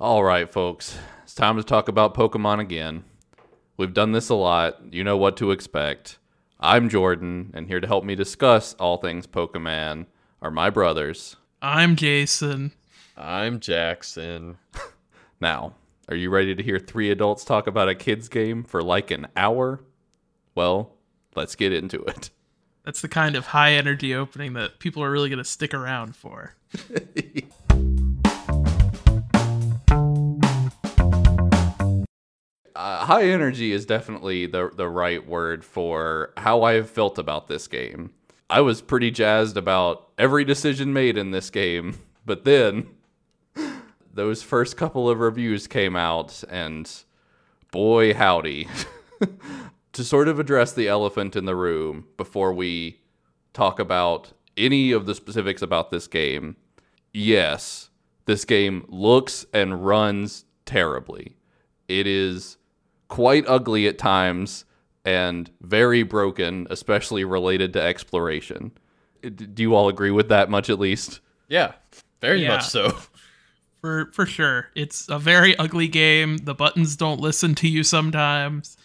All right, folks. It's time to talk about Pokemon again. We've done this a lot. You know what to expect. I'm Jordan, and here to help me discuss all things Pokemon are my brothers. I'm Jason. I'm Jackson. Now, are you ready to hear three adults talk about a kid's game for like an hour? Well, let's get into it. That's the kind of high energy opening that people are really going to stick around for. uh, high energy is definitely the the right word for how I have felt about this game. I was pretty jazzed about every decision made in this game, but then those first couple of reviews came out, and boy, howdy. to sort of address the elephant in the room before we talk about any of the specifics about this game, yes, this game looks and runs terribly. It is quite ugly at times and very broken, especially related to exploration. Do you all agree with that much at least? Yeah, very Yeah. much so. For for sure. It's a very ugly game. The buttons don't listen to you sometimes.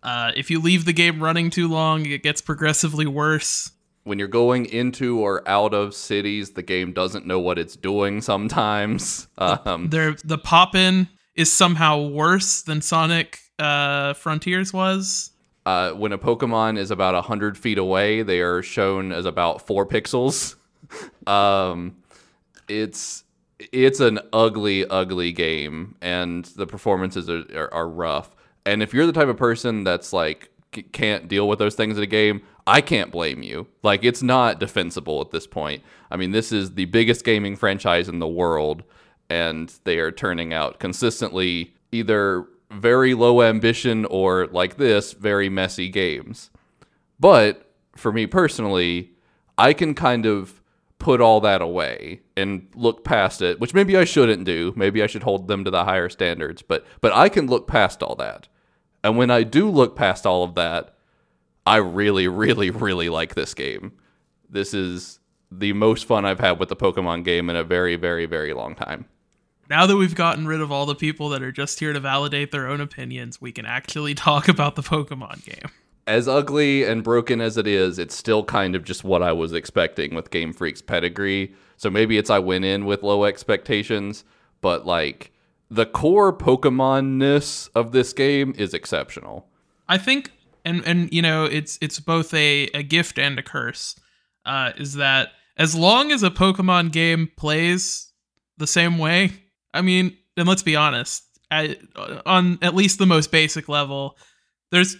Uh, if you leave the game running too long, it gets progressively worse. When you're going into or out of cities, the game doesn't know what it's doing sometimes. Um, There, the pop in is somehow worse than Sonic uh, Frontiers was. uh, when a Pokemon is about 100 feet away, they are shown as about four pixels. um, it's it's an ugly, ugly game, and the performances are, are, are rough. And if you're the type of person that's like c- can't deal with those things in a game, I can't blame you. Like it's not defensible at this point. I mean, this is the biggest gaming franchise in the world, and they are turning out consistently either very low ambition or like this very messy games. But for me personally, I can kind of put all that away and look past it, which maybe I shouldn't do. Maybe I should hold them to the higher standards, but but I can look past all that. And when I do look past all of that, I really really really like this game. This is the most fun I've had with the Pokemon game in a very very very long time. Now that we've gotten rid of all the people that are just here to validate their own opinions, we can actually talk about the Pokemon game. as ugly and broken as it is, it's still kind of just what I was expecting with Game Freak's pedigree. So maybe it's I went in with low expectations, but like the core Pokemon-ness of this game is exceptional. I think, and and you know, it's it's both a a gift and a curse. Uh, is that as long as a Pokemon game plays the same way? I mean, and let's be honest, I, on at least the most basic level, there's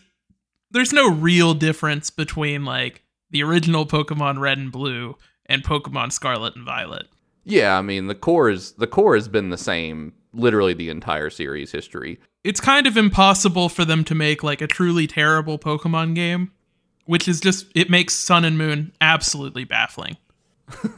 there's no real difference between like the original Pokemon Red and Blue and Pokemon Scarlet and Violet. Yeah, I mean the core is the core has been the same literally the entire series history. it's kind of impossible for them to make like a truly terrible Pokemon game, which is just it makes Sun and Moon absolutely baffling.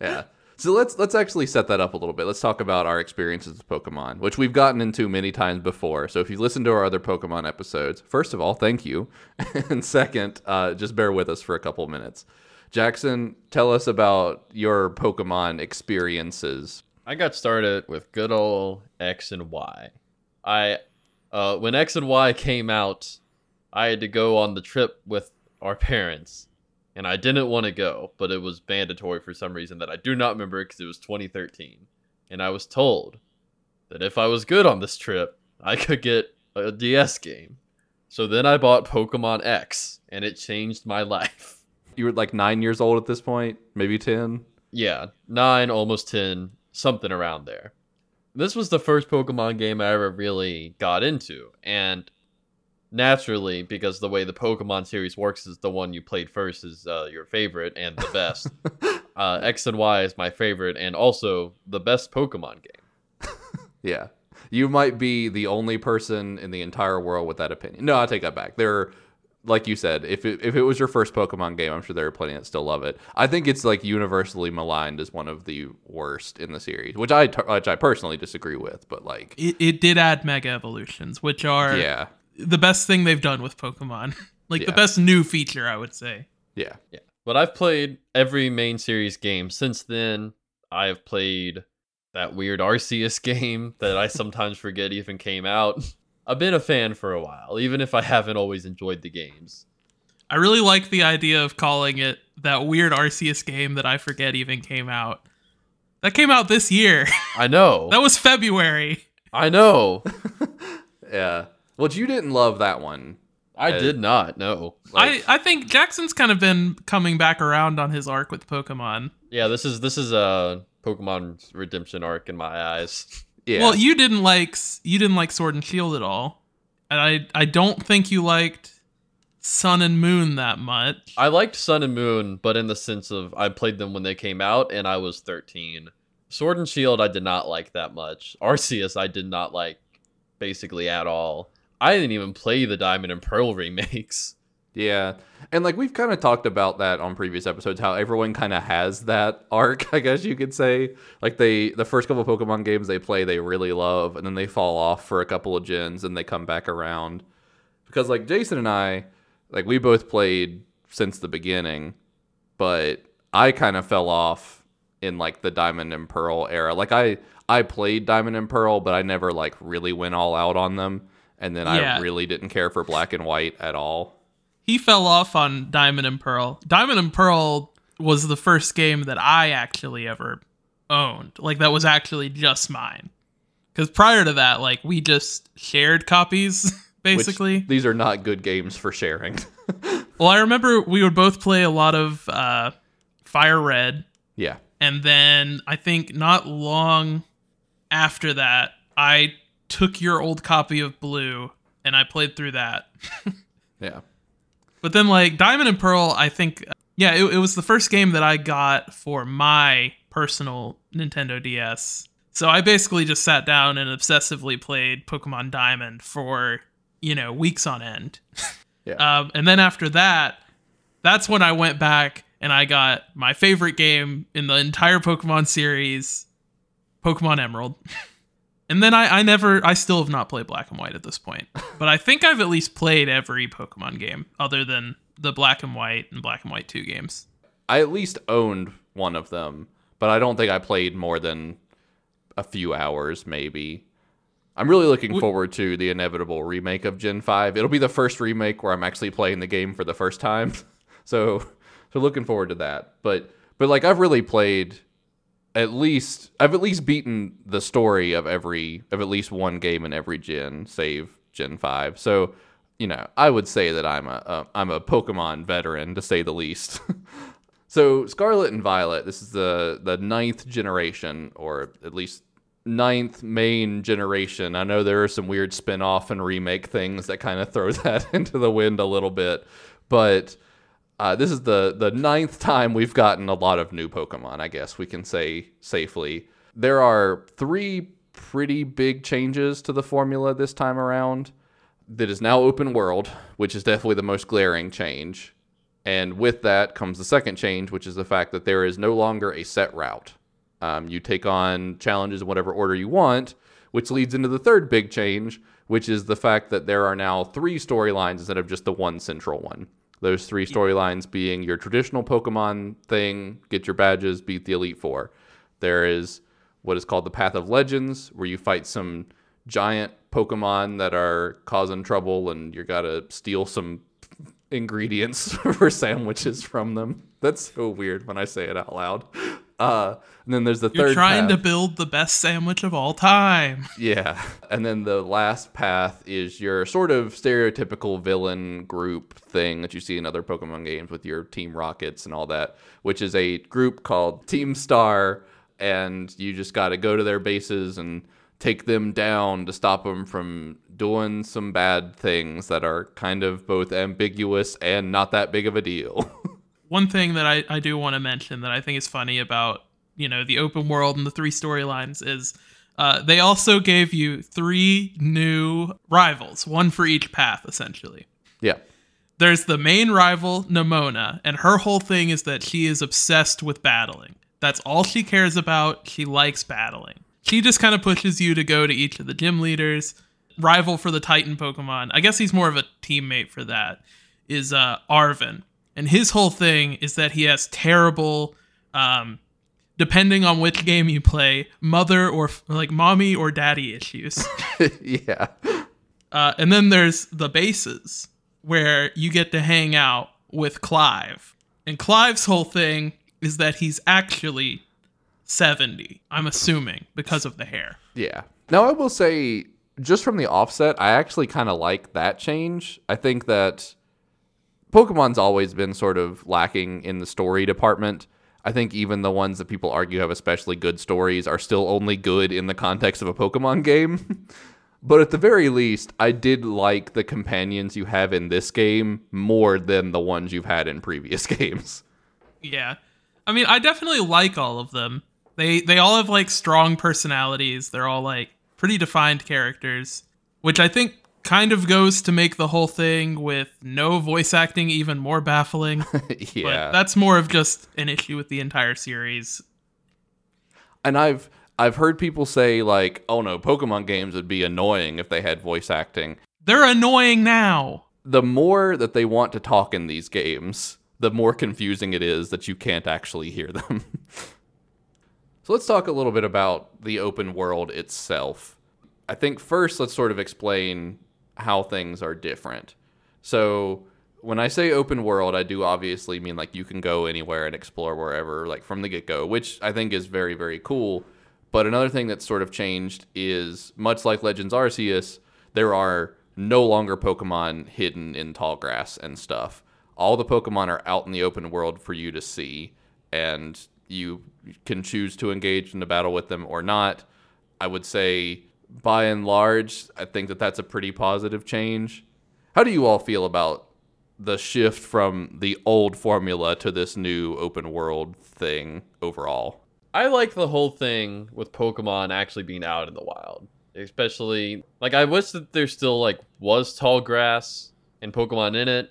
Yeah. So let's let's actually set that up a little bit. Let's talk about our experiences with Pokemon, which we've gotten into many times before. So if you've listened to our other Pokemon episodes, first of all, thank you, and second, uh, just bear with us for a couple minutes. Jackson, tell us about your Pokemon experiences. I got started with good old X and Y. I, uh, when X and Y came out, I had to go on the trip with our parents, and I didn't want to go, but it was mandatory for some reason that I do not remember because it was 2013, and I was told that if I was good on this trip, I could get a DS game. So then I bought Pokemon X, and it changed my life. You were like nine years old at this point, maybe ten. Yeah, nine, almost 10, something around there. This was the first Pokemon game I ever really got into, and naturally, because the way the Pokemon series works is the one you played first is uh, your favorite and the best. uh, X and Y is my favorite and also the best Pokemon game. Yeah. You might be the only person in the entire world with that opinion. No, I take that back. There are, like you said, if it, if it was your first Pokemon game, I'm sure there are plenty that still love it. I think it's like universally maligned as one of the worst in the series, which I which I personally disagree with. But like, It, it did add Mega Evolutions, which are yeah, the best thing they've done with Pokemon. like the best new feature, I would say. yeah, Yeah. But I've played every main series game since then. I have played that weird Arceus game that I sometimes forget even came out. I've been a fan for a while, even if I haven't always enjoyed the games. I really like the idea of calling it that weird Arceus game that I forget even came out. That came out this year. I know. that was February. I know. Yeah. Well, you didn't love that one. I Uh, did not No. Like- I, I think Jackson's kind of been coming back around on his arc with Pokemon. Yeah, this is this is a Pokemon redemption arc in my eyes. Yeah. Well, you didn't like you didn't like Sword and Shield at all, and I I don't think you liked Sun and Moon that much. I liked Sun and Moon, but in the sense of I played them when they came out and I was 13. Sword and Shield I did not like that much. Arceus I did not like basically at all. I didn't even play the Diamond and Pearl remakes. Yeah. And like we've kind of talked about that on previous episodes how everyone kind of has that arc, I guess you could say. Like they the first couple Pokemon games they play they really love and then they fall off for a couple of gens and they come back around. Because like Jason and I, like we both played since the beginning, but I kind of fell off in like the Diamond and Pearl era. Like I I played Diamond and Pearl, but I never like really went all out on them. And then Yeah. I really didn't care for Black and White at all. He fell off on Diamond and Pearl. Diamond and Pearl was the first game that I actually ever owned. Like that was actually just mine. Because prior to that, like we just shared copies, Which basically. these are not good games for sharing. well, I remember we would both play a lot of uh, Fire Red, yeah. and then I think not long after that, I took your old copy of Blue and I played through that. Yeah. But then, like Diamond and Pearl, I think, yeah, it, it was the first game that I got for my personal Nintendo DS. So I basically just sat down and obsessively played Pokemon Diamond for you know weeks on end. Yeah. Um, and then after that, that's when I went back and I got my favorite game in the entire Pokemon series, Pokemon Emerald. And then I, I never, I still have not played Black and White at this point. But I think I've at least played every Pokemon game other than the Black and White and Black and White 2 games. I at least owned one of them, but I don't think I played more than a few hours, maybe. I'm really looking forward to the inevitable remake of Gen 5. It'll be the first remake where I'm actually playing the game for the first time. So, so looking forward to that. But but like I've really played at least I've at least beaten the story of every of at least one game in every gen, save Gen 5. So, you know, I would say that I'm a, a I'm a Pokemon veteran to say the least. So Scarlet and Violet, this is the the ninth generation, or at least ninth main generation. I know there are some weird spin-off and remake things that kind of throw that into the wind a little bit, but uh, this is the the ninth time we've gotten a lot of new Pokemon. I guess we can say safely. There are three pretty big changes to the formula this time around. That is now open world, which is definitely the most glaring change. And with that comes the second change, which is the fact that there is no longer a set route. Um, you take on challenges in whatever order you want, which leads into the third big change, which is the fact that there are now three storylines instead of just the one central one. Those three storylines being your traditional Pokemon thing, get your badges, beat the Elite Four. There is what is called the Path of Legends, where you fight some giant Pokemon that are causing trouble, and you gotta steal some ingredients for sandwiches from them. That's so weird when I say it out loud. Uh, and then there's the You're third. trying to build the best sandwich of all time. Yeah. And then the last path is your sort of stereotypical villain group thing that you see in other Pokemon games with your Team Rockets and all that, which is a group called Team Star. And you just got to go to their bases and take them down to stop them from doing some bad things that are kind of both ambiguous and not that big of a deal. One thing that I, I do want to mention that I think is funny about, you know, the open world and the three storylines is uh, they also gave you three new rivals, one for each path, essentially. yeah. There's the main rival, Nemona, and her whole thing is that she is obsessed with battling. That's all she cares about. She likes battling. She just kind of pushes you to go to each of the gym leaders. Rival for the Titan Pokemon, I guess he's more of a teammate for that, is uh, Arven. And his whole thing is that he has terrible um, depending on which game you play, mother or like mommy or daddy issues. yeah. Uh, and then there's the bases where you get to hang out with Clive. And Clive's whole thing is that he's actually 70, I'm assuming, because of the hair. Yeah. Now I will say, just from the offset, I actually kind of like that change. I think that Pokemon's always been sort of lacking in the story department. I think even the ones that people argue have especially good stories are still only good in the context of a Pokemon game. but at the very least, I did like the companions you have in this game more than the ones you've had in previous games. Yeah. I mean, I definitely like all of them. They they all have like strong personalities. They're all like pretty defined characters, which I think kind of goes to make the whole thing with no voice acting even more baffling. yeah. But that's more of just an issue with the entire series. And I've I've heard people say like, "Oh no, Pokemon games would be annoying if they had voice acting." They're annoying now. The more that they want to talk in these games, the more confusing it is that you can't actually hear them. so let's talk a little bit about the open world itself. I think first let's sort of explain how things are different. So when I say open world, I do obviously mean like you can go anywhere and explore wherever, like from the get go, which I think is very, very cool. But another thing that's sort of changed is much like Legends Arceus, there are no longer Pokemon hidden in tall grass and stuff. All the Pokemon are out in the open world for you to see, and you can choose to engage in a battle with them or not. I would say by and large, I think that that's a pretty positive change. How do you all feel about the shift from the old formula to this new open world thing overall? I like the whole thing with Pokemon actually being out in the wild. Especially like I wish that there still like was tall grass and Pokemon in it.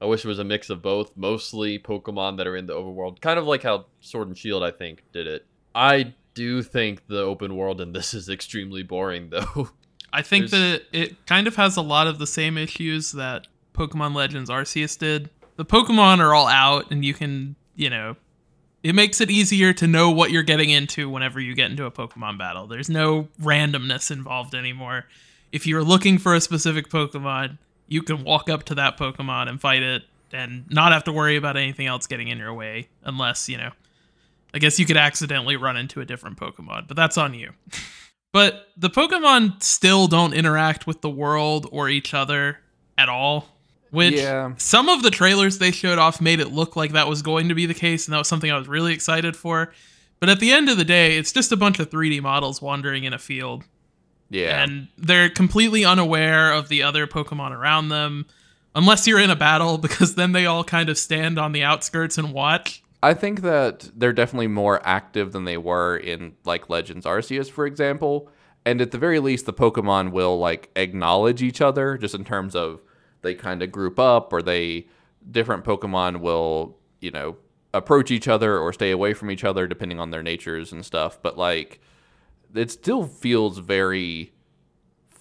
I wish it was a mix of both, mostly Pokemon that are in the overworld. Kind of like how Sword and Shield I think did it. I do think the open world in this is extremely boring, though. I think There's... that it kind of has a lot of the same issues that Pokemon Legends Arceus did. The Pokemon are all out, and you can, you know, it makes it easier to know what you're getting into whenever you get into a Pokemon battle. There's no randomness involved anymore. If you're looking for a specific Pokemon, you can walk up to that Pokemon and fight it and not have to worry about anything else getting in your way unless, you know, I guess you could accidentally run into a different Pokemon, but that's on you. but the Pokemon still don't interact with the world or each other at all. Which yeah. some of the trailers they showed off made it look like that was going to be the case, and that was something I was really excited for. But at the end of the day, it's just a bunch of 3D models wandering in a field. Yeah. And they're completely unaware of the other Pokemon around them, unless you're in a battle, because then they all kind of stand on the outskirts and watch. I think that they're definitely more active than they were in like Legends Arceus, for example. And at the very least, the Pokemon will like acknowledge each other just in terms of they kind of group up or they different Pokemon will, you know, approach each other or stay away from each other depending on their natures and stuff. But like it still feels very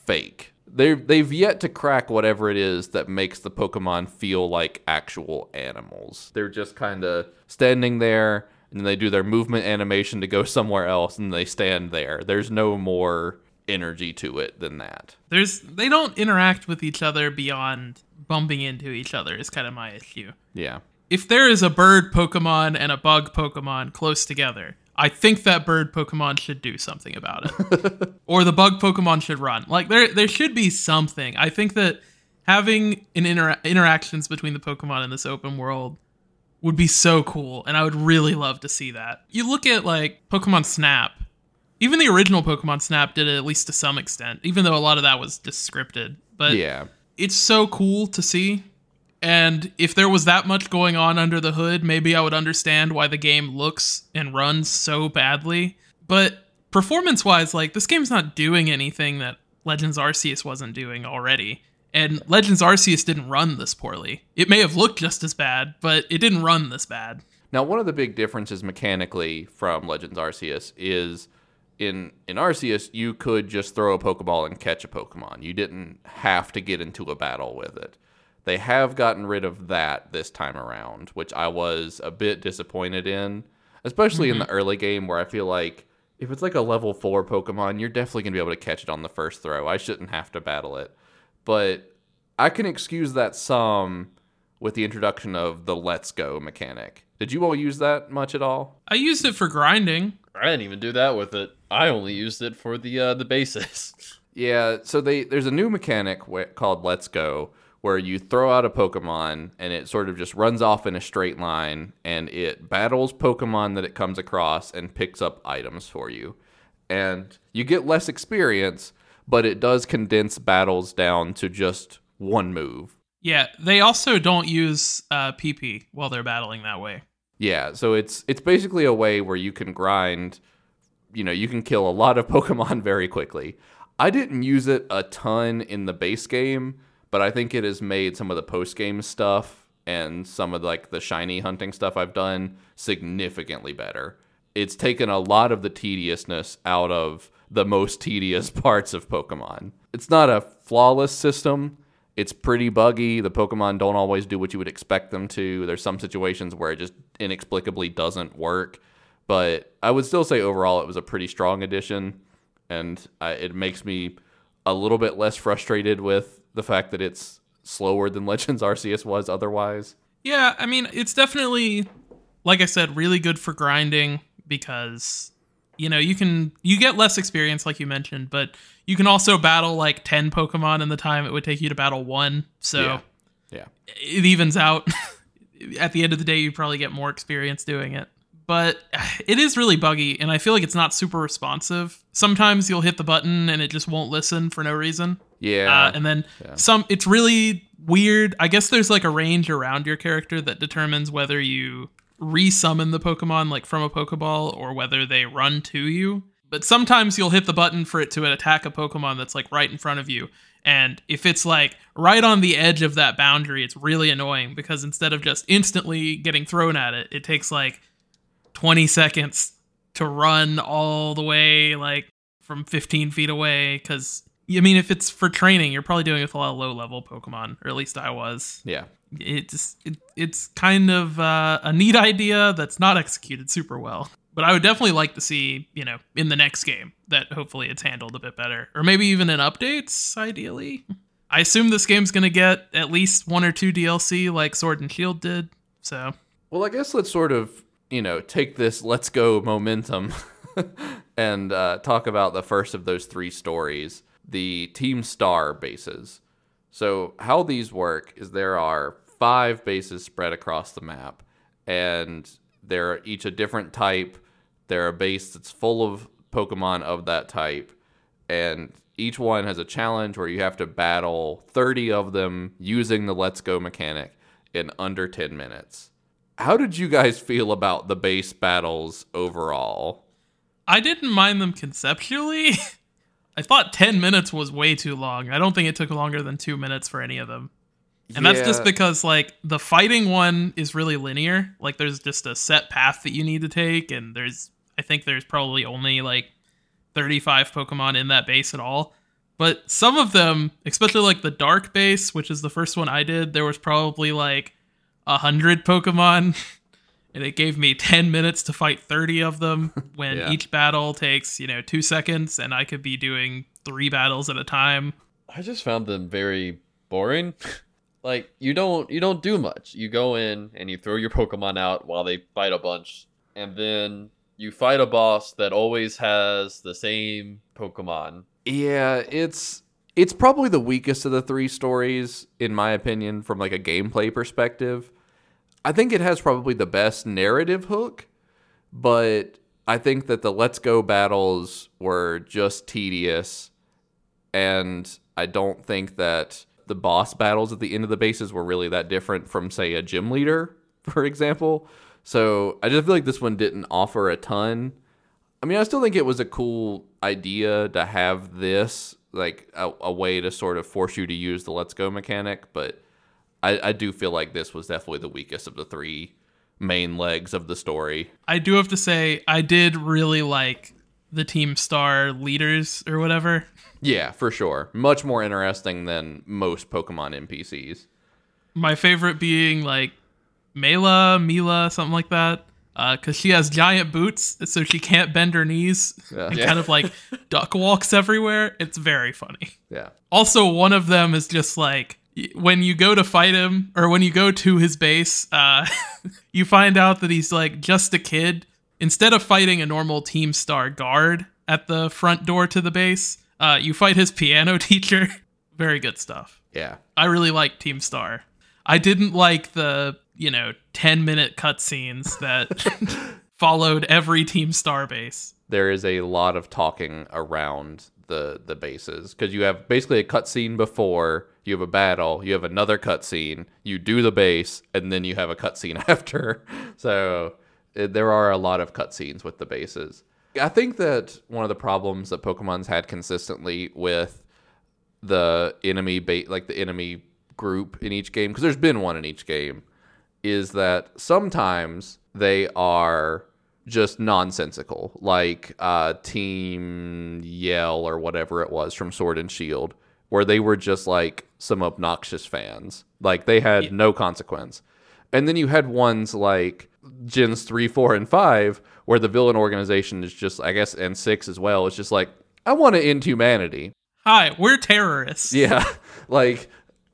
fake they they've yet to crack whatever it is that makes the Pokemon feel like actual animals. They're just kind of standing there and they do their movement animation to go somewhere else and they stand there. There's no more energy to it than that. There's they don't interact with each other beyond bumping into each other is kind of my issue. Yeah. If there is a bird Pokemon and a bug Pokemon close together, I think that bird Pokemon should do something about it. or the bug Pokemon should run. Like there there should be something. I think that having an inter- interactions between the Pokemon in this open world would be so cool and I would really love to see that. You look at like Pokemon Snap. Even the original Pokemon Snap did it at least to some extent, even though a lot of that was just scripted. But yeah. It's so cool to see and if there was that much going on under the hood, maybe I would understand why the game looks and runs so badly. But performance wise, like, this game's not doing anything that Legends Arceus wasn't doing already. And Legends Arceus didn't run this poorly. It may have looked just as bad, but it didn't run this bad. Now, one of the big differences mechanically from Legends Arceus is in in Arceus, you could just throw a Pokeball and catch a Pokemon. You didn't have to get into a battle with it. They have gotten rid of that this time around, which I was a bit disappointed in. especially in the early game where I feel like if it's like a level four Pokemon, you're definitely gonna be able to catch it on the first throw. I shouldn't have to battle it, but I can excuse that some with the introduction of the Let's Go mechanic. Did you all use that much at all? I used it for grinding. I didn't even do that with it. I only used it for the uh, the bases. Yeah, so they there's a new mechanic wh- called Let's Go where you throw out a Pokemon and it sort of just runs off in a straight line and it battles Pokemon that it comes across and picks up items for you. And you get less experience, but it does condense battles down to just one move. Yeah, they also don't use uh, PP while they're battling that way. Yeah, so it's it's basically a way where you can grind, you know, you can kill a lot of Pokemon very quickly. I didn't use it a ton in the base game, but I think it has made some of the post game stuff and some of like the shiny hunting stuff I've done significantly better. It's taken a lot of the tediousness out of the most tedious parts of Pokemon. It's not a flawless system. It's pretty buggy. The Pokemon don't always do what you would expect them to. There's some situations where it just inexplicably doesn't work. But I would still say overall it was a pretty strong addition and I, it makes me a little bit less frustrated with the fact that it's slower than Legends Arceus was otherwise. Yeah, I mean, it's definitely, like I said, really good for grinding because, you know, you can, you get less experience, like you mentioned, but you can also battle like 10 Pokemon in the time it would take you to battle one. So Yeah. Yeah. it evens out. At the end of the day, you probably get more experience doing it. But it is really buggy, and I feel like it's not super responsive. Sometimes you'll hit the button and it just won't listen for no reason. Yeah. Uh, and then Yeah. some it's really weird. I guess there's like a range around your character that determines whether you resummon the Pokemon like from a Pokeball or whether they run to you. But sometimes you'll hit the button for it to attack a Pokemon that's like right in front of you. And if it's like right on the edge of that boundary, it's really annoying because instead of just instantly getting thrown at it, it takes like 20 seconds to run all the way like from 15 feet away because I mean, if it's for training, you're probably doing it with a lot of low level Pokemon, or at least I was. yeah. It's it, it's kind of uh, a neat idea that's not executed super well. But I would definitely like to see, you know, in the next game that hopefully it's handled a bit better, or maybe even in updates. Ideally, I assume this game's gonna get at least one or two DLC like Sword and Shield did. So Well, I guess let's sort of, you know, take this let's go momentum and uh, talk about the first of those three stories the Team Star bases. So, how these work is there are five bases spread across the map, and they're each a different type. They're a base that's full of Pokemon of that type, and each one has a challenge where you have to battle 30 of them using the Let's Go mechanic in under 10 minutes. How did you guys feel about the base battles overall? I didn't mind them conceptually. I thought 10 minutes was way too long. I don't think it took longer than two minutes for any of them. And that's just because, like, the fighting one is really linear. Like, there's just a set path that you need to take, and there's, I think there's probably only like 35 Pokemon in that base at all. But some of them, especially like the Dark base, which is the first one I did, there was probably like a hundred Pokemon, and it gave me 10 minutes to fight 30 of them. When Yeah. each battle takes, you know, two seconds, and I could be doing three battles at a time. I just found them very boring. like you don't you don't do much. You go in and you throw your Pokemon out while they fight a bunch, and then you fight a boss that always has the same Pokemon. Yeah, it's it's probably the weakest of the three stories in my opinion from like a gameplay perspective. I think it has probably the best narrative hook, but I think that the Let's Go battles were just tedious and I don't think that the boss battles at the end of the bases were really that different from say a gym leader, for example. So, I just feel like this one didn't offer a ton. I mean, I still think it was a cool idea to have this, like a, a way to sort of force you to use the let's go mechanic, but I, I do feel like this was definitely the weakest of the three main legs of the story. I do have to say, I did really like the Team Star leaders or whatever. Yeah, for sure. Much more interesting than most Pokemon NPCs. My favorite being like Mela, Mila, something like that. Uh, because she has giant boots, so she can't bend her knees Yeah. and Yeah. kind of like duck walks everywhere. It's very funny. Yeah. Also, one of them is just like when you go to fight him or when you go to his base, uh, you find out that he's like just a kid. Instead of fighting a normal Team Star guard at the front door to the base, uh, you fight his piano teacher. very good stuff. Yeah. I really like Team Star. I didn't like the, you know, 10 minute cutscenes that followed every Team Star base. There is a lot of talking around the the bases because you have basically a cutscene before you have a battle, you have another cutscene, you do the base, and then you have a cutscene after. So eh, there are a lot of cutscenes with the bases. I think that one of the problems that Pokemon's had consistently with the enemy bait like the enemy group in each game because there's been one in each game is that sometimes they are just nonsensical like uh team yell or whatever it was from sword and shield where they were just like some obnoxious fans. Like they had no consequence. And then you had ones like gens 3 4 and 5 where the villain organization is just i guess and 6 as well. It's just like i want to end humanity Hi, we're terrorists. yeah, like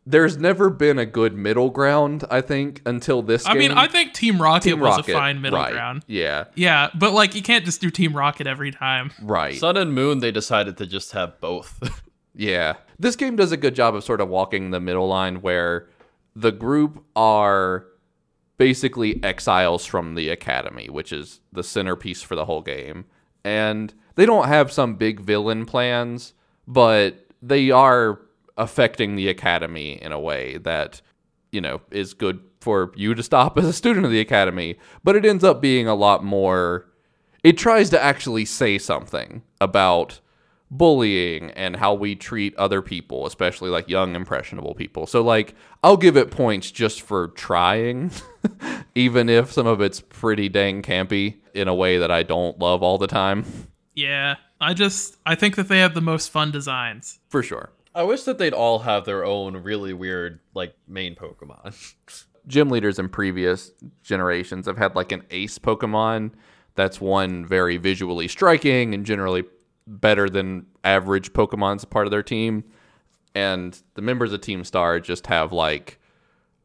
there's never been a good middle ground. I think until this. I mean. I think Team Rocket Team was Rocket, a fine middle right, ground. Yeah, Yeah, but like you can't just do Team Rocket every time. right. Sun and Moon, they decided to just have both. Yeah. This game does a good job of sort of walking the middle line where the group are basically exiles from the academy, which is the centerpiece for the whole game. And they don't have some big villain plans, but they are affecting the academy in a way that, you know, is good for you to stop as a student of the academy. But it ends up being a lot more. It tries to actually say something about bullying and how we treat other people, especially like young impressionable people. So like I'll give it points just for trying, even if some of it's pretty dang campy in a way that I don't love all the time. Yeah, I just I think that they have the most fun designs. For sure. I wish that they'd all have their own really weird, like, main Pokemon. Gym leaders in previous generations have had like an ace Pokemon that's one very visually striking and generally better than average Pokemon as part of their team. And the members of Team Star just have like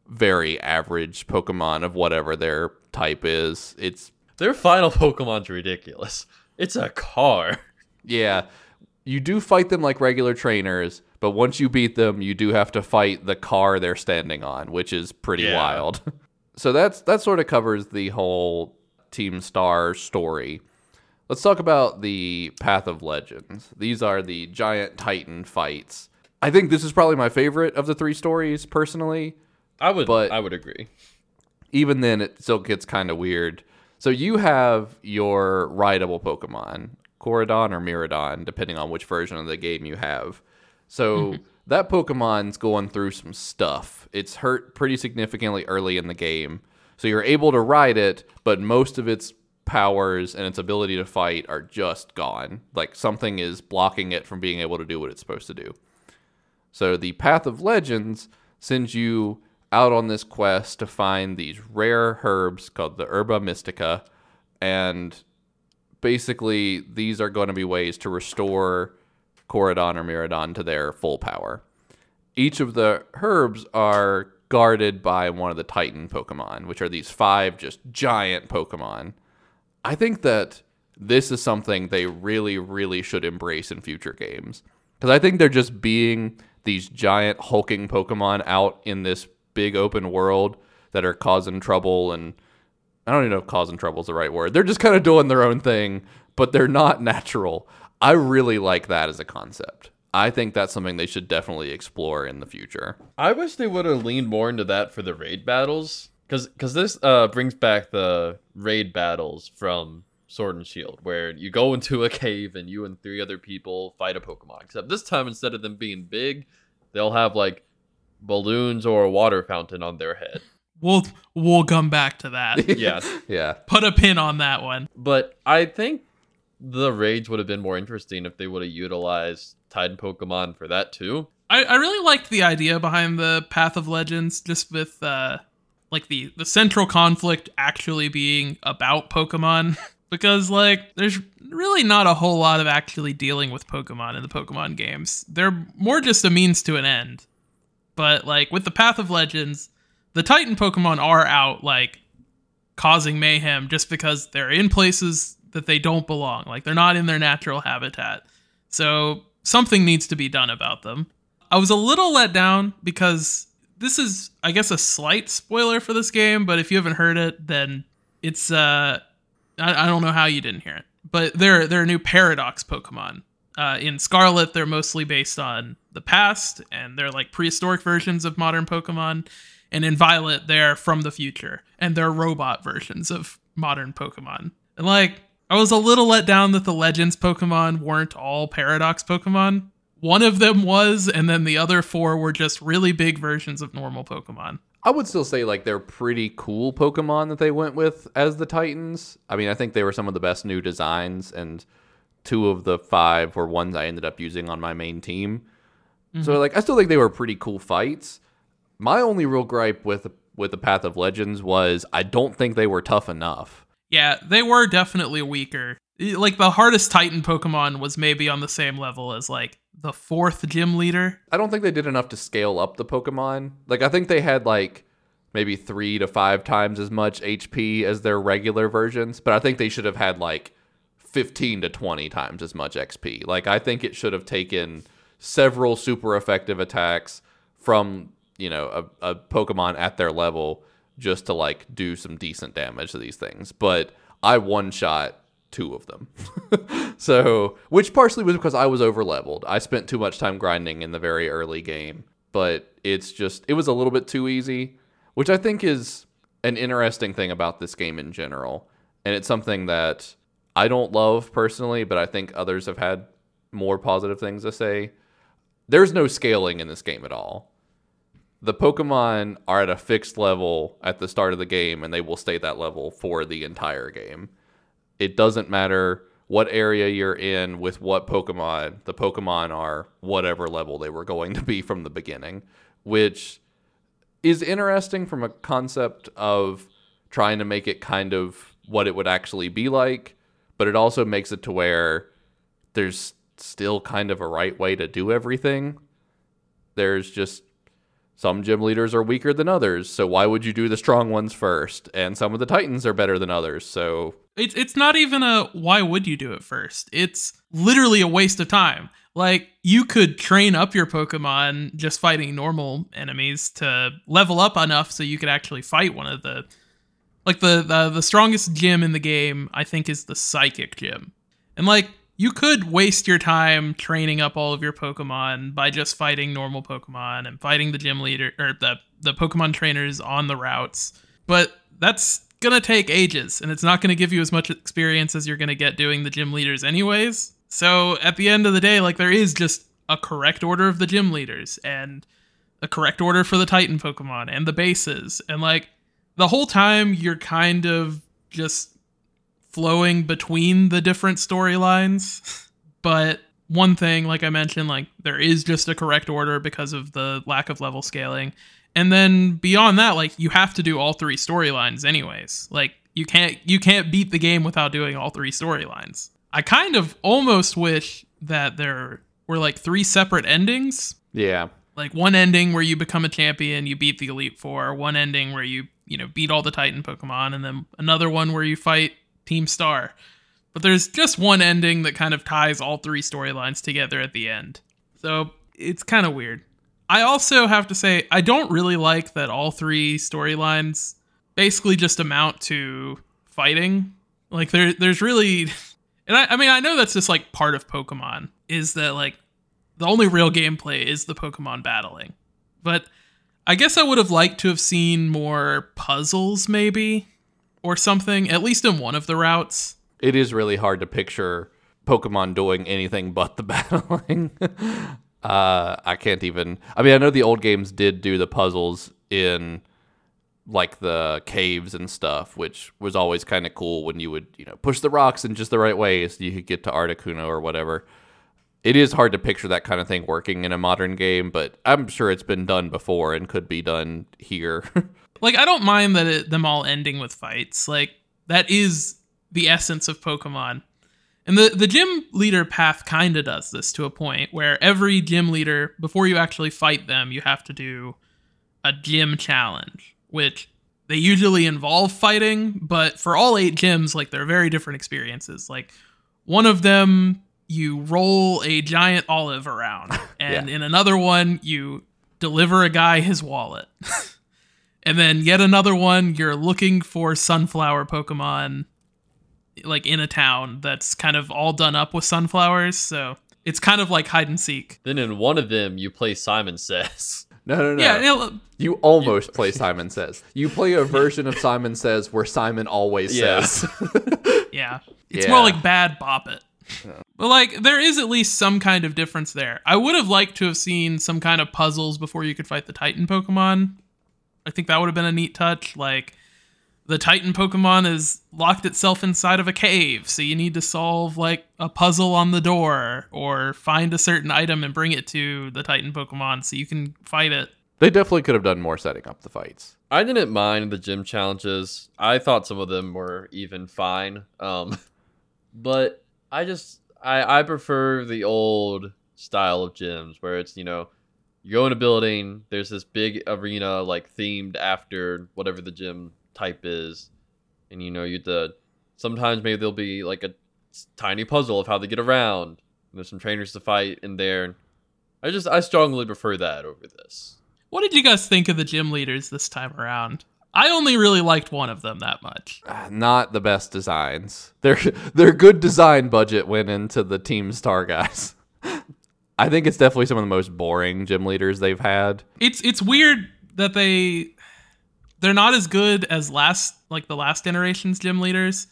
very average Pokemon of whatever their type is. It's Their final Pokemon's ridiculous. It's a car. yeah, you do fight them like regular trainers, but once you beat them, you do have to fight the car they're standing on, which is pretty Yeah. wild. so that's that sort of covers the whole Team Star story. Let's talk about the Path of Legends. These are the giant titan fights. I think this is probably my favorite of the three stories personally. I would, But- I would agree. even then it still gets kind of weird. So you have your rideable Pokemon, Koraidon or Miraidon, depending on which version of the game you have. So mm-hmm. that Pokemon's going through some stuff. It's hurt pretty significantly early in the game. So you're able to ride it, but most of its powers and its ability to fight are just gone. Like something is blocking it from being able to do what it's supposed to do. So the Path of Legends sends you out on this quest to find these rare herbs called the Herba Mystica, and basically these are going to be ways to restore Koraidon or Miraidon to their full power. Each of the herbs are guarded by one of the Titan Pokemon, which are these five just giant Pokemon. I think that this is something they really, really should embrace in future games. Because I think they're just being these giant hulking Pokemon out in this big open world that are causing trouble. And I don't even know if causing trouble is the right word. They're just kind of doing their own thing, but they're not natural. I really like that as a concept. I think that's something they should definitely explore in the future. I wish they would have leaned more into that for the raid battles, because because this uh brings back the raid battles from Sword and Shield, where you go into a cave and you and three other people fight a Pokemon. Except this time, instead of them being big, they'll have like balloons or a water fountain on their head. We'll we'll come back to that. yes. Yeah. Put a pin on that one. but I think the raids would have been more interesting if they would have utilized Titan Pokemon for that too. I, I really liked the idea behind the Path of Legends, just with uh, like the the central conflict actually being about Pokemon because like there's really not a whole lot of actually dealing with Pokemon in the Pokemon games. They're more just a means to an end. But like with the Path of Legends, the Titan Pokemon are out like causing mayhem just because they're in places that they don't belong. Like they're not in their natural habitat. So something needs to be done about them. I was a little let down because this is I guess a slight spoiler for this game, but if you haven't heard it, then it's uh I, I don't know how you didn't hear it. But they're they're a new paradox Pokemon. Uh, in Scarlet, they're mostly based on the past, and they're like prehistoric versions of modern Pokemon. And in Violet, they're from the future, and they're robot versions of modern Pokemon. And like, I was a little let down that the Legends Pokemon weren't all Paradox Pokemon. One of them was, and then the other four were just really big versions of normal Pokemon. I would still say like they're pretty cool Pokemon that they went with as the Titans. I mean, I think they were some of the best new designs, and two of the five were ones I ended up using on my main team. Mm-hmm. So like, I still think they were pretty cool fights. My only real gripe with with the Path of Legends was I don't think they were tough enough. Yeah, they were definitely weaker. Like the hardest Titan Pokemon was maybe on the same level as like the fourth gym leader. I don't think they did enough to scale up the Pokemon. Like I think they had like maybe three to five times as much HP as their regular versions, but I think they should have had like 15 to 20 times as much XP. Like I think it should have taken several super effective attacks from, you know, a, a Pokemon at their level just to like do some decent damage to these things. But I one shot two of them. so, which partially was because I was over leveled. I spent too much time grinding in the very early game, but it's just, it was a little bit too easy, which I think is an interesting thing about this game in general. And it's something that I don't love personally, but I think others have had more positive things to say. There's no scaling in this game at all. The Pokemon are at a fixed level at the start of the game, and they will stay that level for the entire game it doesn't matter what area you're in with what Pokemon, the Pokemon are whatever level they were going to be from the beginning, which is interesting from a concept of trying to make it kind of what it would actually be like, but it also makes it to where there's still kind of a right way to do everything. There's just some gym leaders are weaker than others, so why would you do the strong ones first? And some of the titans are better than others, so it's it's not even a why would you do it first? It's literally a waste of time. Like you could train up your Pokemon just fighting normal enemies to level up enough so you could actually fight one of the like the the, the strongest gym in the game, I think is the psychic gym. And like you could waste your time training up all of your Pokemon by just fighting normal Pokemon and fighting the gym leader or the the Pokemon trainers on the routes. But that's gonna take ages and it's not gonna give you as much experience as you're gonna get doing the gym leaders anyways. So at the end of the day, like there is just a correct order of the gym leaders and a correct order for the Titan Pokemon and the bases. And like the whole time you're kind of just flowing between the different storylines. but one thing, like I mentioned, like there is just a correct order because of the lack of level scaling. And then beyond that, like you have to do all three storylines anyways. Like you can't you can't beat the game without doing all three storylines. I kind of almost wish that there were like three separate endings. Yeah. Like one ending where you become a champion, you beat the Elite Four, one ending where you, you know, beat all the Titan Pokemon, and then another one where you fight Team Star. But there's just one ending that kind of ties all three storylines together at the end. So it's kind of weird. I also have to say, I don't really like that all three storylines basically just amount to fighting. Like there, there's really, and I, I mean, I know that's just like part of Pokemon is that like the only real gameplay is the Pokemon battling. But I guess I would have liked to have seen more puzzles, maybe or something, at least in one of the routes. It is really hard to picture Pokemon doing anything but the battling. uh, I can't even. I mean, I know the old games did do the puzzles in like the caves and stuff, which was always kind of cool when you would, you know, push the rocks in just the right way so you could get to Articuno or whatever. it is hard to picture that kind of thing working in a modern game, but I'm sure it's been done before and could be done here. like I don't mind that it, them all ending with fights. Like that is the essence of Pokemon. And the the gym leader path kind of does this to a point where every gym leader before you actually fight them, you have to do a gym challenge, which they usually involve fighting, but for all eight gyms like they're very different experiences. Like one of them you roll a giant olive around and Yeah. in another one you deliver a guy his wallet. and then yet another one you're looking for sunflower pokemon like in a town that's kind of all done up with sunflowers so it's kind of like hide and seek Then in one of them, you play Simon Says. no, no, no. yeah it- You almost play Simon Says. You play a version of Simon Says where Simon always Yeah. says. yeah it's Yeah. more like bad bop it but like there is at least some kind of difference there i would have liked to have seen some kind of puzzles before you could fight the titan pokemon i think that would have been a neat touch like the titan pokemon is locked itself inside of a cave so you need to solve like a puzzle on the door or find a certain item and bring it to the titan pokemon so you can fight it they definitely could have done more setting up the fights. I didn't mind the gym challenges. I thought some of them were even fine. Um, but I just I I prefer the old style of gyms where it's you know you go in a building, there's this big arena like themed after whatever the gym type is, and you know you the sometimes maybe there'll be like a tiny puzzle of how they get around. And there's some trainers to fight in there. I just I strongly prefer that over this. what did you guys think of the gym leaders this time around i only really liked one of them that much Ah, Not the best designs. Their their good design budget went into the Team Star guys. I think it's definitely some of the most boring gym leaders they've had. it's it's weird that they they're not as good as last like the last generation's gym leaders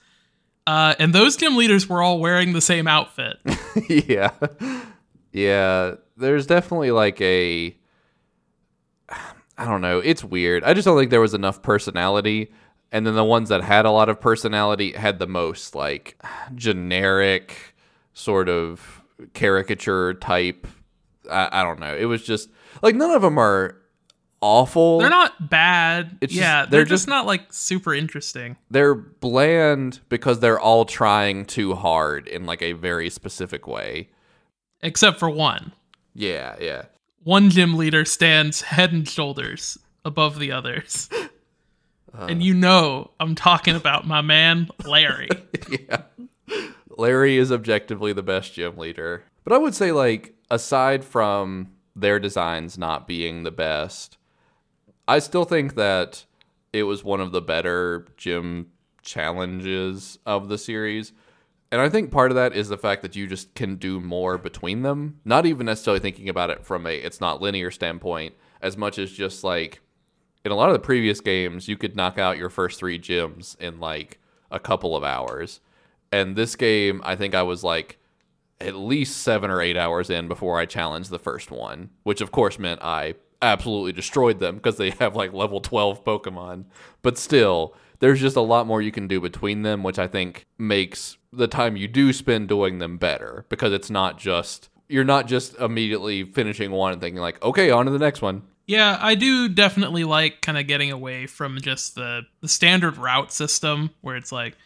uh, and those gym leaders were all wearing the same outfit yeah. Yeah. There's definitely like a I don't know. It's weird. I just don't think there was enough personality. And then the ones that had a lot of personality had the most like generic sort of caricature type. I, I don't know. It was just like none of them are awful. they're not bad It's just- yeah they're they're, just, just- not like super interesting they're bland because they're all trying too hard in like a very specific way. except for one Yeah, yeah. one gym leader stands head and shoulders above the others uh. and you know i'm talking about my man larry yeah. Larry is objectively the best gym leader. But I would say, like, aside from their designs not being the best, I still think that it was one of the better gym challenges of the series. And I think part of that is the fact that you just can do more between them. Not even necessarily thinking about it from a it's not linear standpoint, as much as just like in a lot of the previous games, you could knock out your first three gyms in like a couple of hours. And this game, I think I was like at least seven or eight hours in before I challenged the first one, which of course meant I absolutely destroyed them because they have like level 12 Pokemon. But still, there's just a lot more you can do between them, which I think makes the time you do spend doing them better because it's not just. You're not just immediately finishing one and thinking like, okay, on to the next one. Yeah, I do definitely like kind of getting away from just the the standard route system where it's like,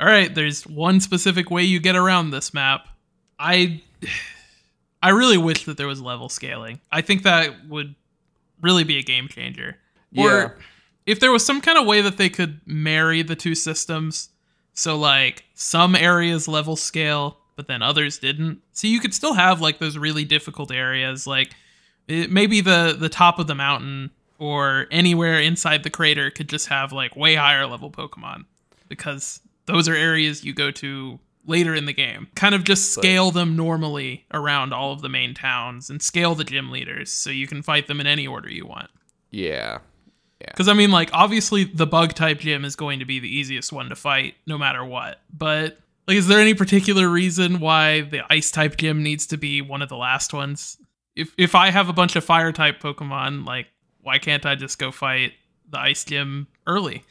all right, there's one specific way you get around this map. I I really wish that there was level scaling. I think that would really be a game changer. Yeah. Or if there was some kind of way that they could marry the two systems, so like some areas level scale, but then others didn't. So you could still have like those really difficult areas, like it, maybe the the top of the mountain or anywhere inside the crater could just have like way higher level Pokemon because those are areas you go to later in the game. Kind of just scale them normally around all of the main towns and scale the gym leaders so you can fight them in any order you want. Yeah. Because I mean, like, obviously the bug type gym is going to be the easiest one to fight, no matter what. But like, is there any particular reason why the ice type gym needs to be one of the last ones? If if I have a bunch of fire type Pokemon, like, why can't I just go fight the ice gym early?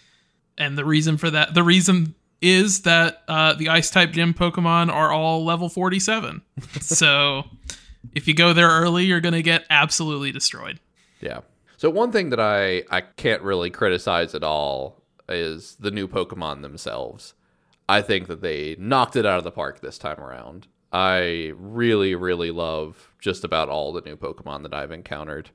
And the reason for that, the reason is that uh, the ice type gym Pokemon are all level 47. so if you go there early, you're going to get absolutely destroyed. Yeah. So one thing that I I can't really criticize at all is the new Pokemon themselves. I think that they knocked it out of the park this time around. I really really love just about all the new Pokemon that I've encountered.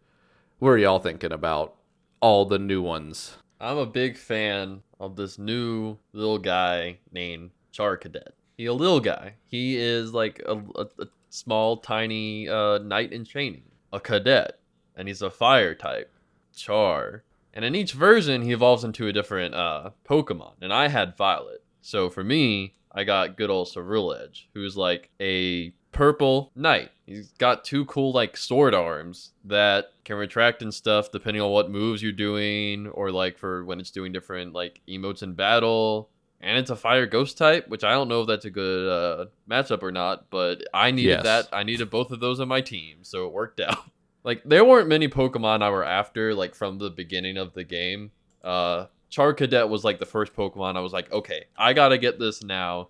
What are y'all thinking about all the new ones? I'm a big fan of this new little guy named Charcadet. He a little guy. He is like a, a, a small, tiny uh, knight in training, a cadet, and he's a fire type, Char. And in each version, he evolves into a different uh, Pokemon. And I had Violet, so for me, I got good old Ceruledge, who's like a purple knight. He's got two cool like sword arms that can retract and stuff depending on what moves you're doing, or like for when it's doing different like emotes in battle. And it's a fire ghost type, which I don't know if that's a good uh, matchup or not, but I needed Yes. that. I needed both of those on my team, so it worked out. Like there weren't many Pokemon I were after, like from the beginning of the game. Uh Charcadet was like the first Pokemon I was like, okay, I gotta get this now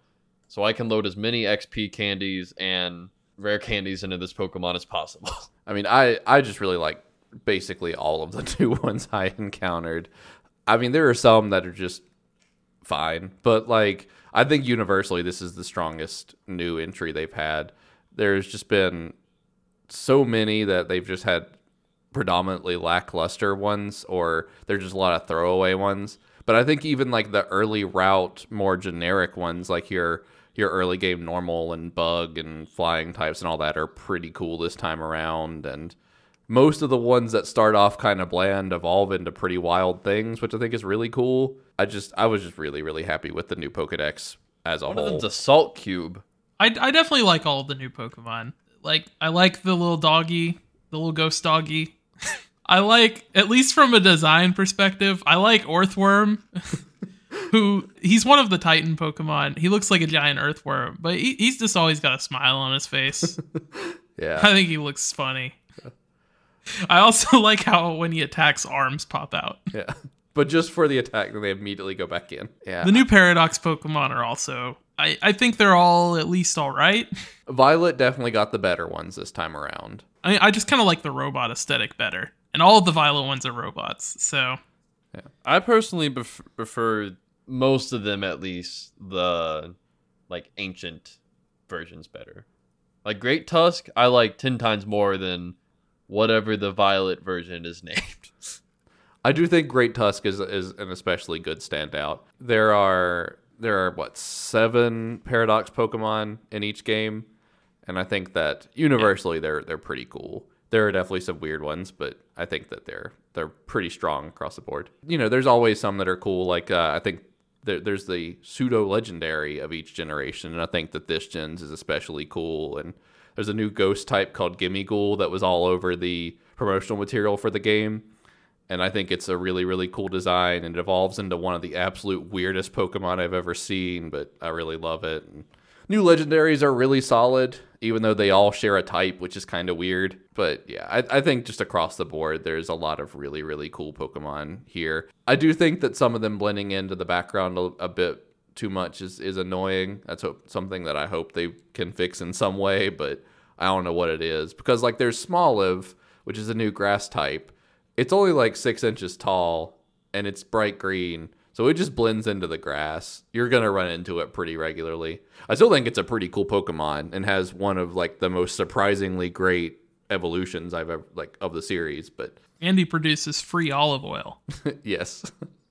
so I can load as many XP candies and rare candies into this Pokemon as possible. I mean, I I just really like basically all of the new ones I encountered. I mean, there are some that are just fine, but like I think universally this is the strongest new entry they've had. There's just been so many that they've just had predominantly lackluster ones or there's just a lot of throwaway ones. But I think even like the early route more generic ones like your your early game normal and bug and flying types and all that are pretty cool this time around and most of the ones that start off kind of bland evolve into pretty wild things, which I think is really cool. I just I was just really really happy with the new Pokédex as a One of whole. them's a Salt Cube. I, I definitely like all of the new Pokemon. Like, I like the little doggy, the little ghost doggy. I like, at least from a design perspective, I like Orthworm, who he's one of the Titan Pokemon. He looks like a giant earthworm, but he, he's just always got a smile on his face. yeah. I think he looks funny. I also like how when he attacks, arms pop out. Yeah. But just for the attack, then they immediately go back in. Yeah. The new Paradox Pokemon are also, I, I think they're all at least all right. Violet definitely got the better ones this time around. I, mean, I just kind of like the robot aesthetic better. And all of the Violet ones are robots. So, yeah. I personally pref- prefer most of them, at least the like ancient versions, better. Like Great Tusk, I like ten times more than whatever the Violet version is named. I do think Great Tusk is is an especially good standout. There are there are what seven paradox Pokemon in each game, and I think that universally they're they're pretty cool. There are definitely some weird ones, but I think that they're they're pretty strong across the board. You know, there's always some that are cool. Like uh, I think there, there's the pseudo legendary of each generation, and I think that this gen's is especially cool. And there's a new ghost type called Gimmighoul that was all over the promotional material for the game and I think it's a really really cool design and it evolves into one of the absolute weirdest Pokemon I've ever seen, but I really love it. And new legendaries are really solid, even though they all share a type, which is kind of weird. But yeah, I, I think just across the board, there's a lot of really really cool Pokemon here. I do think that some of them blending into the background a, a bit too much is, is annoying. That's hope, something that I hope they can fix in some way, but I don't know what it is because like there's Smoliv, which is a new grass type it's only like six inches tall and it's bright green so it just blends into the grass you're gonna run into it pretty regularly i still think it's a pretty cool pokemon and has one of like the most surprisingly great evolutions i've ever like of the series but Andy produces free olive oil. yes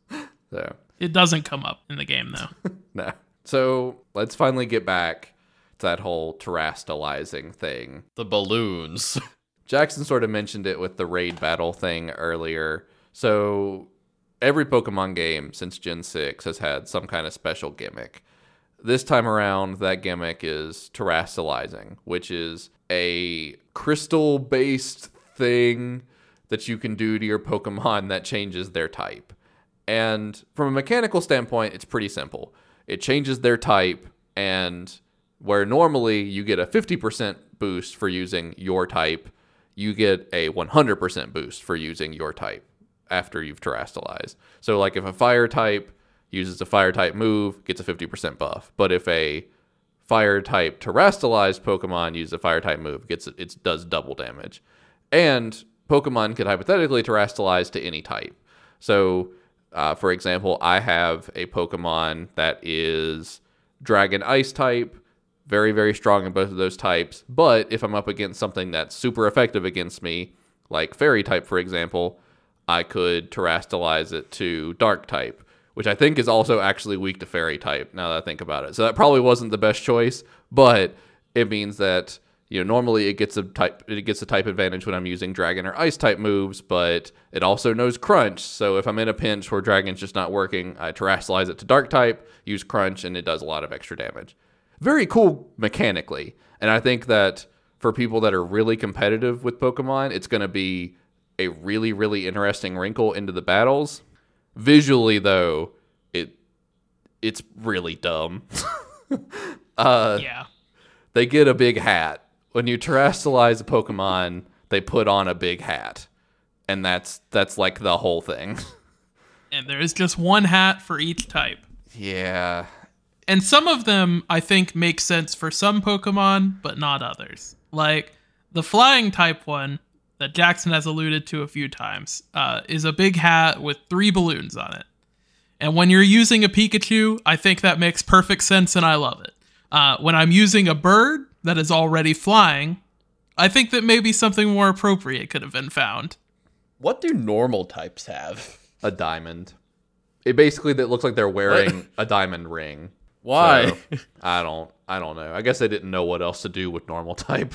so It doesn't come up in the game, though. no so let's finally get back to that whole terastallizing thing the balloons. Jackson sort of mentioned it with the raid battle thing earlier. So every Pokemon game since Gen 6 has had some kind of special gimmick. This time around, that gimmick is terastallizing, which is a crystal based thing that you can do to your Pokemon that changes their type. And from a mechanical standpoint, it's pretty simple. It changes their type, and where normally you get a 50% boost for using your type, you get a 100% boost for using your type after you've terastallized. So, like if a fire type uses a fire type move, gets a 50% buff. But if a fire type terastallized Pokemon uses a fire type move, gets it does double damage. And Pokemon could hypothetically terastallize to any type. So, uh, for example, I have a Pokemon that is Dragon Ice type, very, very strong in both of those types. But if I'm up against something that's super effective against me, like Fairy type, for example, I could terastallize it to Dark type, which I think is also actually weak to Fairy type. Now that I think about it, so that probably wasn't the best choice, but it means that you know normally it gets a type it gets a type advantage when I'm using Dragon or Ice type moves, but it also knows Crunch. So if I'm in a pinch where Dragon's just not working, I terastallize it to Dark type, use Crunch, and it does a lot of extra damage. Very cool mechanically, and I think that for people that are really competitive with Pokemon, it's going to be a really, really interesting wrinkle into the battles. Visually, though, it it's really dumb. uh, yeah. They get a big hat. When you terastallize a Pokemon, they put on a big hat. And that's that's like the whole thing. and there is just one hat for each type. Yeah. And some of them I think make sense for some Pokemon, but not others. Like the flying type one that Jackson has alluded to a few times uh, is a big hat with three balloons on it. And when you're using a Pikachu, I think that makes perfect sense and I love it. Uh, when I'm using a bird that is already flying, I think that maybe something more appropriate could have been found. What do normal types have? A diamond. It basically that looks like they're wearing a diamond ring. Why? So, I don't. I don't know. I guess they didn't know what else to do with normal type.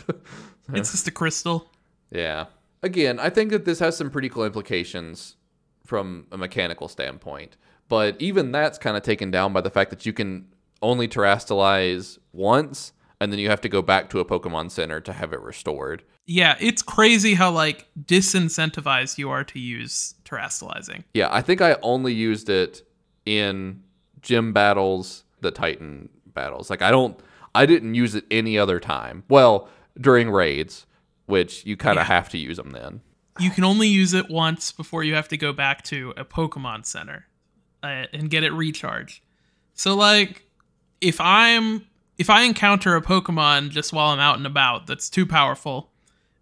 it's just a crystal. Yeah. Again, I think that this has some pretty cool implications from a mechanical standpoint. But even that's kind of taken down by the fact that you can only terastallize once and then you have to go back to a Pokemon Center to have it restored. Yeah, it's crazy how like disincentivized you are to use terastallizing. Yeah, I think I only used it in gym battles, the Titan battles. Like I don't I didn't use it any other time. Well, during raids, which you kind of yeah. have to use them then. You can only use it once before you have to go back to a Pokemon Center uh, and get it recharged. So like if I'm if I encounter a Pokemon just while I'm out and about that's too powerful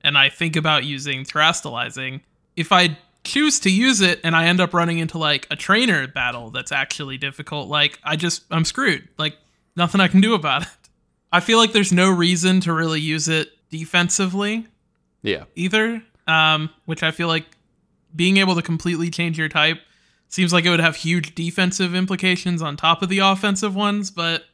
and I think about using terastallizing, if I choose to use it and I end up running into like a trainer battle that's actually difficult, like I just I'm screwed. Like nothing I can do about it. I feel like there's no reason to really use it defensively. Yeah. Either. Um, which I feel like being able to completely change your type seems like it would have huge defensive implications on top of the offensive ones, but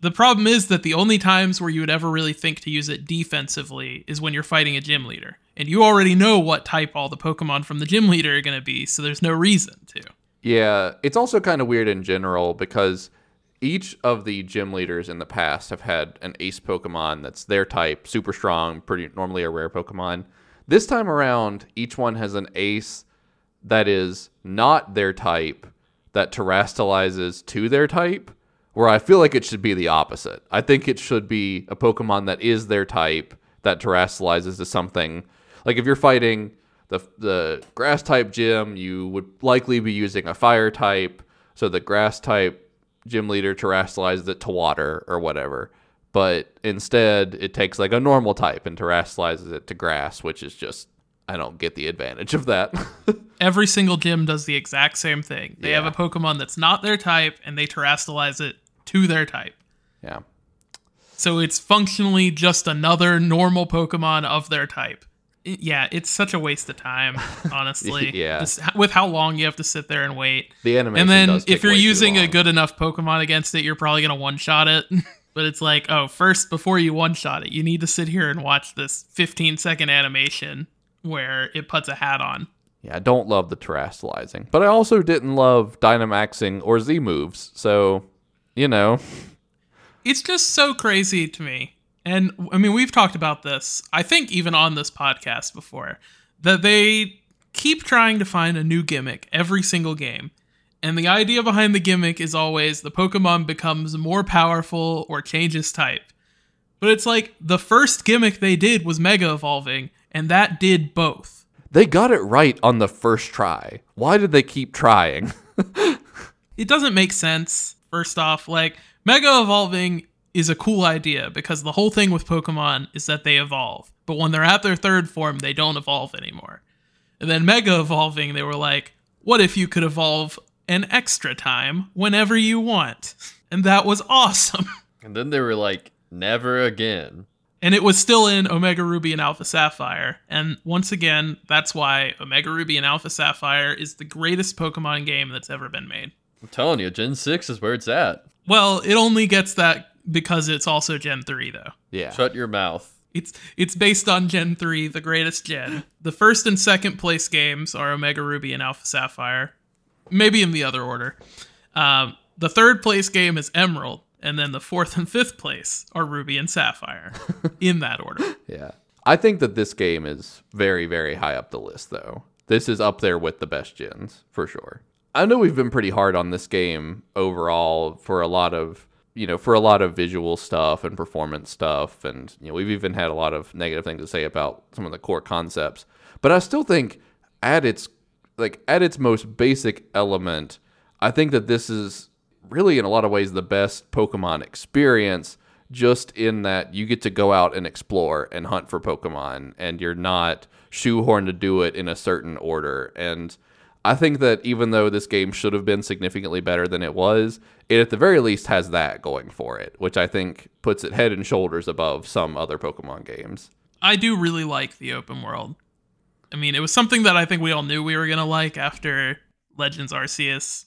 the problem is that the only times where you would ever really think to use it defensively is when you're fighting a gym leader. And you already know what type all the Pokemon from the gym leader are going to be, so there's no reason to. Yeah, it's also kind of weird in general because each of the gym leaders in the past have had an ace Pokemon that's their type, super strong, pretty normally a rare Pokemon. This time around, each one has an ace that is not their type that terastallizes to their type, where I feel like it should be the opposite. I think it should be a Pokemon that is their type that terastallizes to something. Like if you're fighting the the grass type gym, you would likely be using a fire type, so the grass type gym leader terastallizes it to water or whatever. But instead, it takes like a normal type and terastallizes it to grass, which is just I don't get the advantage of that. Every single gym does the exact same thing. They yeah. have a Pokemon that's not their type and they terastallize it to their type. Yeah. So it's functionally just another normal Pokemon of their type. Yeah, it's such a waste of time, honestly. yeah. This, with how long you have to sit there and wait. The animation. And then if you're using a good enough Pokemon against it, you're probably gonna one shot it. but it's like, oh, first before you one shot it, you need to sit here and watch this 15 second animation where it puts a hat on. Yeah, I don't love the terastallizing, but I also didn't love Dynamaxing or Z moves. So, you know, it's just so crazy to me. And I mean, we've talked about this, I think, even on this podcast before, that they keep trying to find a new gimmick every single game. And the idea behind the gimmick is always the Pokemon becomes more powerful or changes type. But it's like the first gimmick they did was Mega Evolving, and that did both. They got it right on the first try. Why did they keep trying? it doesn't make sense. First off, like mega evolving is a cool idea because the whole thing with Pokemon is that they evolve. But when they're at their third form, they don't evolve anymore. And then mega evolving, they were like, what if you could evolve an extra time whenever you want? And that was awesome. And then they were like, never again. And it was still in Omega Ruby and Alpha Sapphire. And once again, that's why Omega Ruby and Alpha Sapphire is the greatest Pokemon game that's ever been made. I'm telling you, Gen 6 is where it's at. Well, it only gets that because it's also Gen 3 though. Yeah. Shut your mouth. It's it's based on Gen 3, the greatest gen. The first and second place games are Omega Ruby and Alpha Sapphire. Maybe in the other order. Um, the third place game is Emerald, and then the fourth and fifth place are Ruby and Sapphire, in that order. Yeah. I think that this game is very, very high up the list, though. This is up there with the best gens, for sure. I know we've been pretty hard on this game overall for a lot of, you know, for a lot of visual stuff and performance stuff. And, you know, we've even had a lot of negative things to say about some of the core concepts. But I still think at its, like, at its most basic element, I think that this is really in a lot of ways the best Pokemon experience just in that you get to go out and explore and hunt for Pokemon and you're not shoehorned to do it in a certain order. And I think that even though this game should have been significantly better than it was, it at the very least has that going for it, which I think puts it head and shoulders above some other Pokemon games. I do really like the open world. I mean, it was something that I think we all knew we were going to like after Legends Arceus.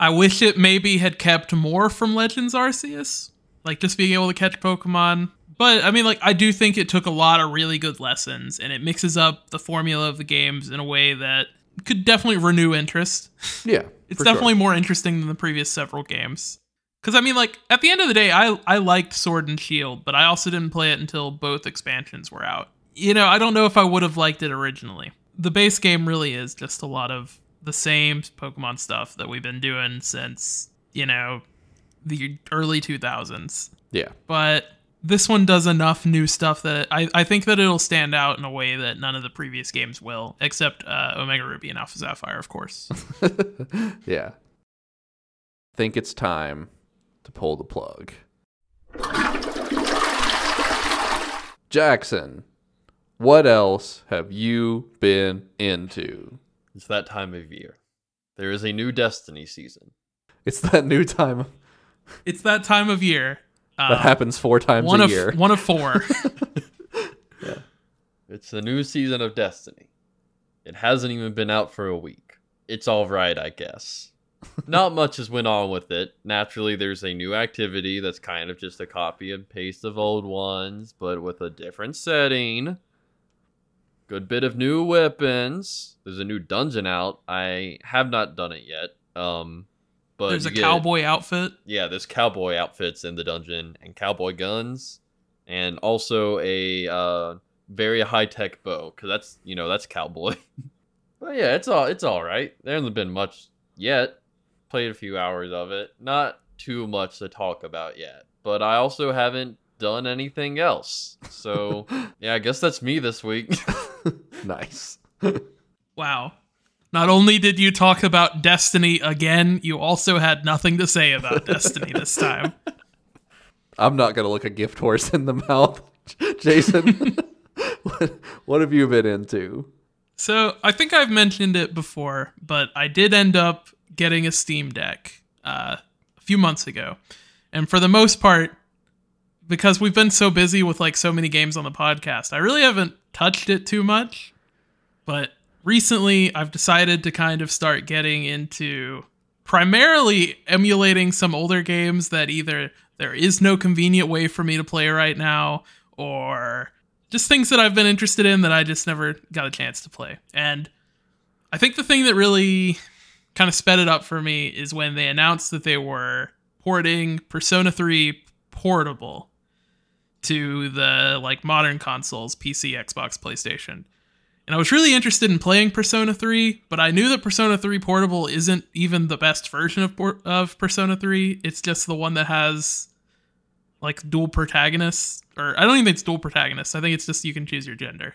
I wish it maybe had kept more from Legends Arceus, like just being able to catch Pokemon. But I mean, like, I do think it took a lot of really good lessons and it mixes up the formula of the games in a way that could definitely renew interest. Yeah. It's for sure. definitely more interesting than the previous several games. Because I mean, like at the end of the day, I I liked Sword and Shield, but I also didn't play it until both expansions were out. You know, I don't know if I would have liked it originally. The base game really is just a lot of the same Pokemon stuff that we've been doing since you know the early 2000s. Yeah. But this one does enough new stuff that I, I think that it'll stand out in a way that none of the previous games will, except uh, Omega Ruby and Alpha Sapphire, of course. yeah. Think it's time to pull the plug. Jackson, what else have you been into? It's that time of year. There is a new Destiny season. It's that new time it's that time of year. That Uh, happens four times one a of year. one of four. yeah. It's the new season of Destiny. It hasn't even been out for a week. It's all right, I guess. Not much has went on with it. Naturally, there's a new activity that's kind of just a copy and paste of old ones, but with a different setting. Good bit of new weapons. There's a new dungeon out. I have not done it yet. Um, but There's a get- cowboy outfit. yeah, there's cowboy outfits in the dungeon and cowboy guns, and also a uh, very high tech bow because that's you know that's cowboy. but yeah, it's all it's all right. There hasn't been much yet. Played a few hours of it. Not too much to talk about yet. But I also haven't done anything else. So yeah, I guess that's me this week. nice. Wow. Not only did you talk about Destiny again, you also had nothing to say about Destiny this time. I'm not going to look a gift horse in the mouth. Jason, what, what have you been into? So I think I've mentioned it before, but I did end up getting a Steam Deck uh, a few months ago, and for the most part, because we've been so busy with like so many games on the podcast, I really haven't touched it too much. But recently, I've decided to kind of start getting into primarily emulating some older games that either there is no convenient way for me to play right now, or just things that I've been interested in that I just never got a chance to play. And I think the thing that really kind of sped it up for me is when they announced that they were porting Persona 3 portable to the like modern consoles, PC, Xbox, PlayStation. And I was really interested in playing Persona 3, but I knew that Persona 3 Portable isn't even the best version of of Persona 3. It's just the one that has like dual protagonists or I don't even think it's dual protagonists. I think it's just you can choose your gender.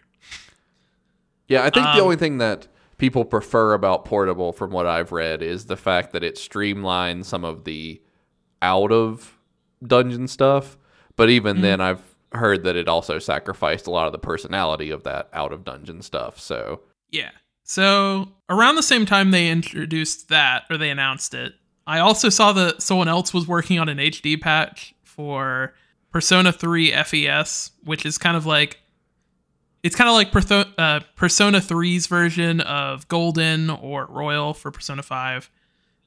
Yeah, I think the Um, only thing that people prefer about Portable, from what I've read, is the fact that it streamlines some of the out of dungeon stuff. But even then, I've heard that it also sacrificed a lot of the personality of that out of dungeon stuff. So Yeah. So around the same time they introduced that or they announced it, I also saw that someone else was working on an HD patch for Persona 3 FES, which is kind of like it's kind of like Pertho- uh, Persona 3's version of Golden or Royal for Persona 5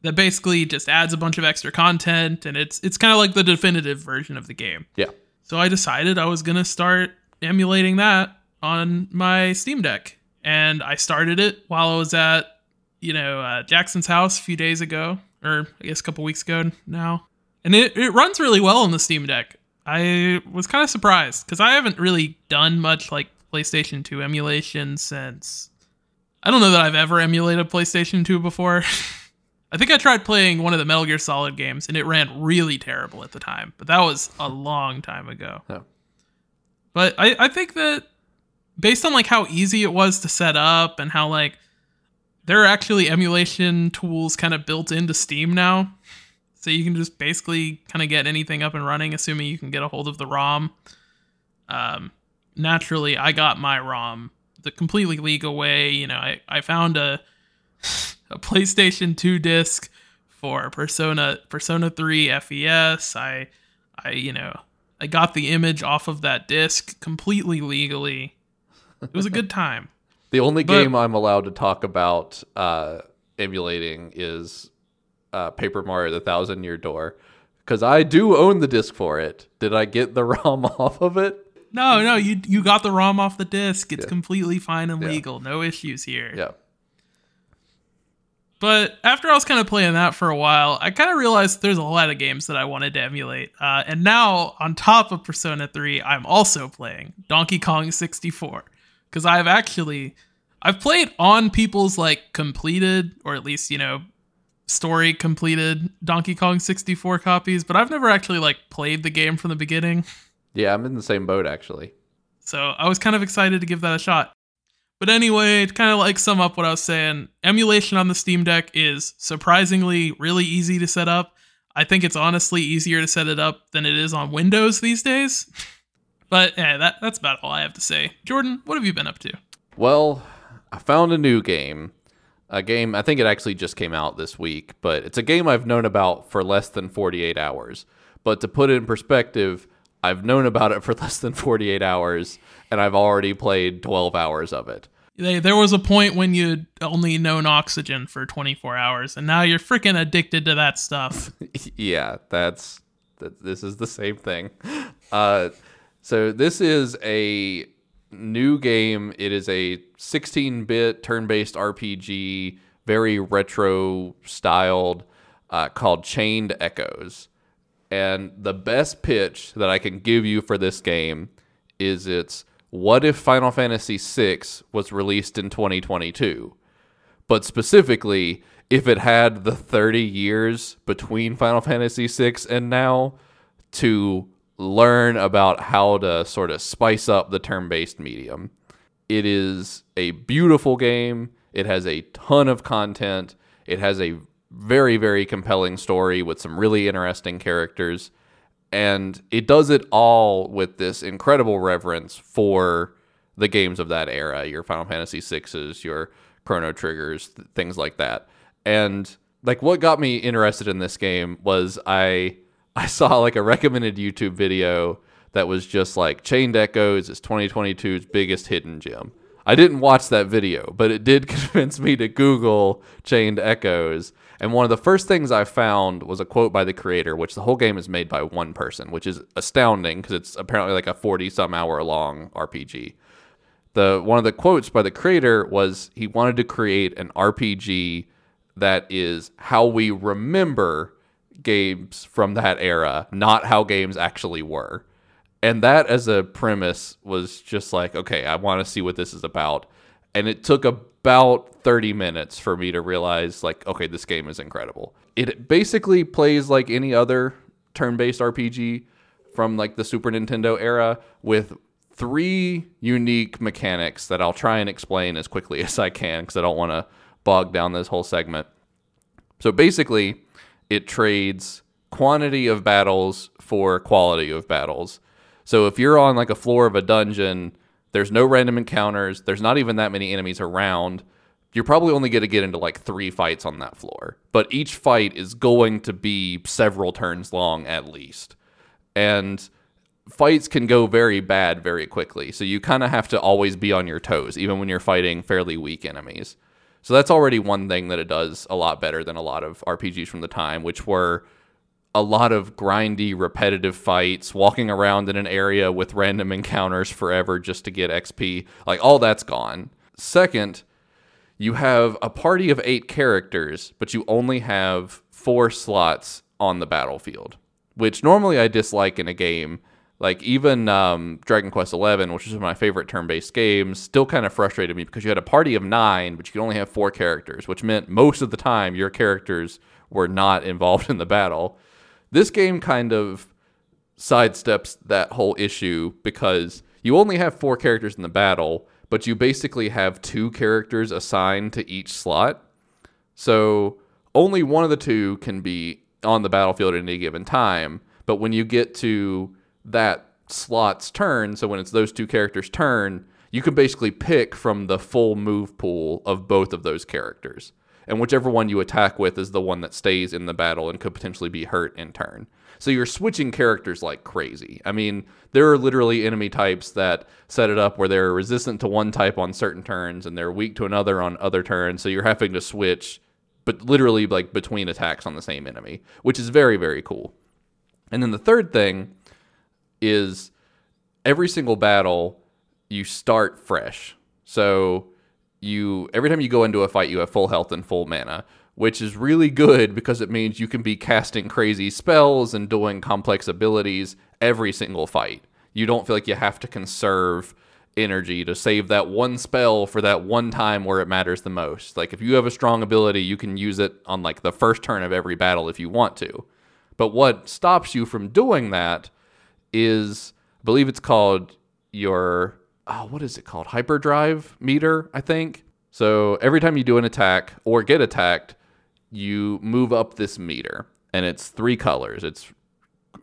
that basically just adds a bunch of extra content and it's it's kind of like the definitive version of the game. yeah, So I decided I was going to start emulating that on my Steam Deck. And I started it while I was at, you know, uh, Jackson's house a few days ago, or I guess a couple weeks ago now. And it, it runs really well on the Steam Deck. I was kind of surprised because I haven't really done much like PlayStation 2 emulation since. I don't know that I've ever emulated PlayStation 2 before. I think I tried playing one of the Metal Gear Solid games and it ran really terrible at the time, but that was a long time ago. Oh. But I, I think that based on like how easy it was to set up and how like there are actually emulation tools kind of built into Steam now. So you can just basically kind of get anything up and running, assuming you can get a hold of the ROM. Um, naturally, I got my ROM the completely legal way. You know, I, I found a a PlayStation 2 disc for Persona Persona 3 FES. I I you know, I got the image off of that disc completely legally. It was a good time. the only But- game I'm allowed to talk about uh, emulating is uh, Paper Mario: The Thousand Year Door because I do own the disc for it. Did I get the ROM off of it? No, no, you you got the ROM off the disc. It's Yeah. completely fine and Yeah. legal. No issues here. Yeah. But after I was kind of playing that for a while, I kind of realized there's a lot of games that I wanted to emulate. Uh, and now, on top of Persona 3, I'm also playing Donkey Kong 64 because I've actually I've played on people's like completed or at least you know story completed Donkey Kong 64 copies, but I've never actually like played the game from the beginning. Yeah, I'm in the same boat actually. So I was kind of excited to give that a shot. But anyway, to kind of like sum up what I was saying, emulation on the Steam Deck is surprisingly really easy to set up. I think it's honestly easier to set it up than it is on Windows these days. But yeah, that, that's about all I have to say. Jordan, what have you been up to? Well, I found a new game. A game, I think it actually just came out this week, but it's a game I've known about for less than 48 hours. But to put it in perspective, I've known about it for less than 48 hours, and I've already played 12 hours of it. They, there was a point when you'd only known oxygen for 24 hours, and now you're freaking addicted to that stuff. yeah, that's that, this is the same thing. Uh, so this is a new game. It is a 16-bit turn-based RPG, very retro styled, uh, called Chained Echoes. And the best pitch that I can give you for this game is it's what if Final Fantasy VI was released in 2022? but specifically if it had the 30 years between Final Fantasy VI and now to learn about how to sort of spice up the turn based medium. It is a beautiful game. It has a ton of content. It has a very, very compelling story with some really interesting characters. And it does it all with this incredible reverence for the games of that era your Final Fantasy VI's, your Chrono Triggers, th- things like that. And like what got me interested in this game was I I saw like a recommended YouTube video that was just like Chained Echoes is 2022's biggest hidden gem. I didn't watch that video, but it did convince me to Google Chained Echoes. And one of the first things I found was a quote by the creator, which the whole game is made by one person, which is astounding because it's apparently like a 40 some hour long RPG the one of the quotes by the creator was he wanted to create an RPG that is how we remember games from that era, not how games actually were. And that as a premise was just like, okay, I want to see what this is about. And it took about 30 minutes for me to realize like, okay, this game is incredible. It basically plays like any other turn-based RPG from like the Super Nintendo era with three unique mechanics that I'll try and explain as quickly as I can because I don't want to bog down this whole segment. So basically, it trades quantity of battles for quality of battles. So if you're on like a floor of a dungeon, there's no random encounters, there's not even that many enemies around. You're probably only going to get into like three fights on that floor, but each fight is going to be several turns long at least. And fights can go very bad very quickly. So you kind of have to always be on your toes, even when you're fighting fairly weak enemies. So that's already one thing that it does a lot better than a lot of RPGs from the time, which were a lot of grindy, repetitive fights, walking around in an area with random encounters forever just to get XP. Like all that's gone. Second, you have a party of eight characters, but you only have four slots on the battlefield, which normally I dislike in a game like even um, Dragon Quest XI, which is one of my favorite turn-based games, still kind of frustrated me because you had a party of nine, but you could only have four characters, which meant most of the time your characters were not involved in the battle. This game kind of sidesteps that whole issue because you only have four characters in the battle, but you basically have two characters assigned to each slot. So only one of the two can be on the battlefield at any given time. But when you get to that slot's turn, so when it's those two characters' turn, you can basically pick from the full move pool of both of those characters. And whichever one you attack with is the one that stays in the battle and could potentially be hurt in turn. So you're switching characters like crazy. I mean, there are literally enemy types that set it up where they're resistant to one type on certain turns and they're weak to another on other turns. So you're having to switch, but literally like between attacks on the same enemy, which is very, very cool. And then the third thing is every single battle you start fresh. So you every time you go into a fight you have full health and full mana, which is really good because it means you can be casting crazy spells and doing complex abilities every single fight. You don't feel like you have to conserve energy to save that one spell for that one time where it matters the most. Like if you have a strong ability, you can use it on like the first turn of every battle if you want to. But what stops you from doing that is I believe it's called your oh, what is it called? Hyperdrive meter, I think. So every time you do an attack or get attacked, you move up this meter, and it's three colors. It's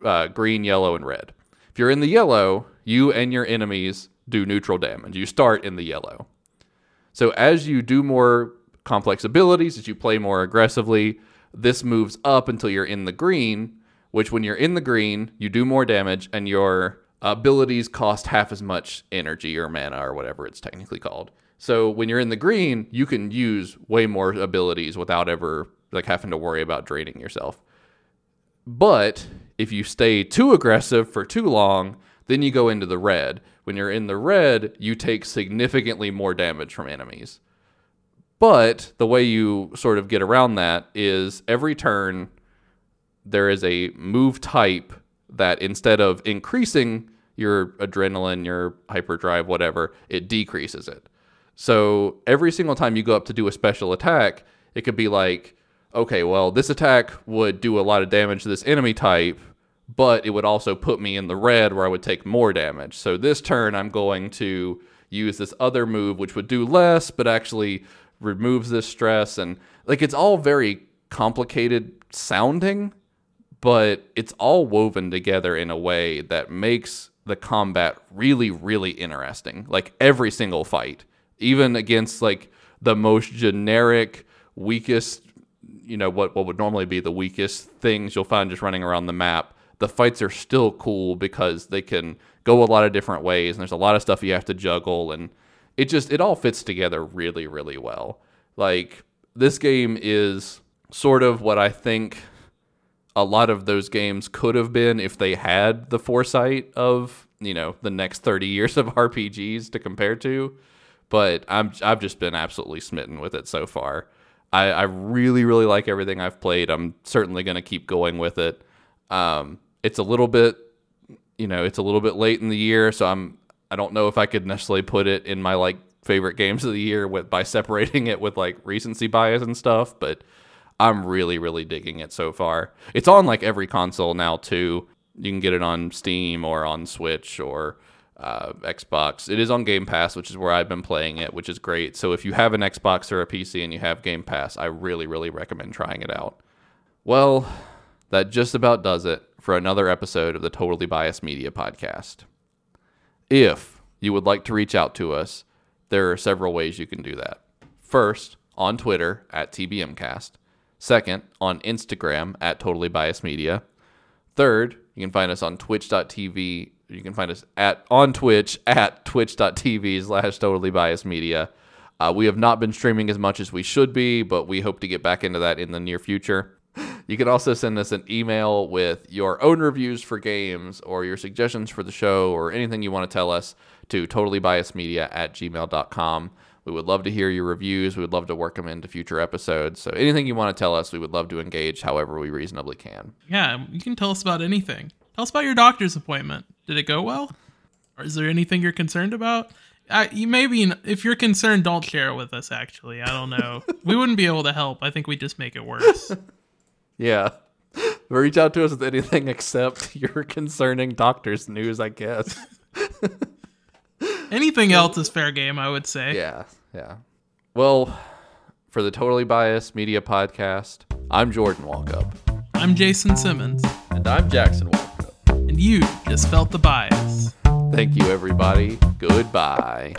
uh, green, yellow, and red. If you're in the yellow, you and your enemies do neutral damage. You start in the yellow. So as you do more complex abilities, as you play more aggressively, this moves up until you're in the green, which when you're in the green, you do more damage and your abilities cost half as much energy or mana or whatever it's technically called. So when you're in the green, you can use way more abilities without ever like having to worry about draining yourself. But if you stay too aggressive for too long, then you go into the red. When you're in the red, you take significantly more damage from enemies. But the way you sort of get around that is every turn there is a move type that instead of increasing your adrenaline, your hyperdrive, whatever, it decreases it. So every single time you go up to do a special attack, it could be like, okay, well, this attack would do a lot of damage to this enemy type, but it would also put me in the red where I would take more damage. So this turn, I'm going to use this other move, which would do less, but actually removes this stress. And like, it's all very complicated sounding but it's all woven together in a way that makes the combat really really interesting. Like every single fight even against like the most generic weakest you know what what would normally be the weakest things you'll find just running around the map the fights are still cool because they can go a lot of different ways and there's a lot of stuff you have to juggle and it just it all fits together really really well. Like this game is sort of what i think a lot of those games could have been if they had the foresight of you know the next 30 years of RPGs to compare to. But I'm I've just been absolutely smitten with it so far. I, I really really like everything I've played. I'm certainly going to keep going with it. Um, it's a little bit you know it's a little bit late in the year, so I'm I don't know if I could necessarily put it in my like favorite games of the year with by separating it with like recency bias and stuff, but I'm really, really digging it so far. It's on like every console now too. You can get it on Steam or on Switch or uh, Xbox. It is on Game Pass, which is where I've been playing it, which is great. So if you have an Xbox or a PC and you have Game Pass, I really, really recommend trying it out. Well, that just about does it for another episode of the Totally Biased Media Podcast. If you would like to reach out to us, there are several ways you can do that. First, on Twitter at TBMcast. Second, on Instagram at Totally Biased Media. Third, you can find us on twitch.tv. You can find us at on Twitch at twitch.tv slash totally biased media. Uh, we have not been streaming as much as we should be, but we hope to get back into that in the near future. You can also send us an email with your own reviews for games or your suggestions for the show or anything you want to tell us to totallybiasedmedia at gmail.com. We would love to hear your reviews. We would love to work them into future episodes. So anything you want to tell us, we would love to engage however we reasonably can. Yeah, you can tell us about anything. Tell us about your doctor's appointment. Did it go well? Or is there anything you're concerned about? Uh, you maybe if you're concerned, don't share it with us. Actually, I don't know. we wouldn't be able to help. I think we just make it worse. Yeah. Reach out to us with anything except your concerning doctor's news, I guess. Anything else is fair game, I would say. Yeah, yeah. Well, for the Totally Biased Media Podcast, I'm Jordan Walkup. I'm Jason Simmons, And I'm Jackson Walkup. and you just felt the bias. Thank you, everybody. Goodbye.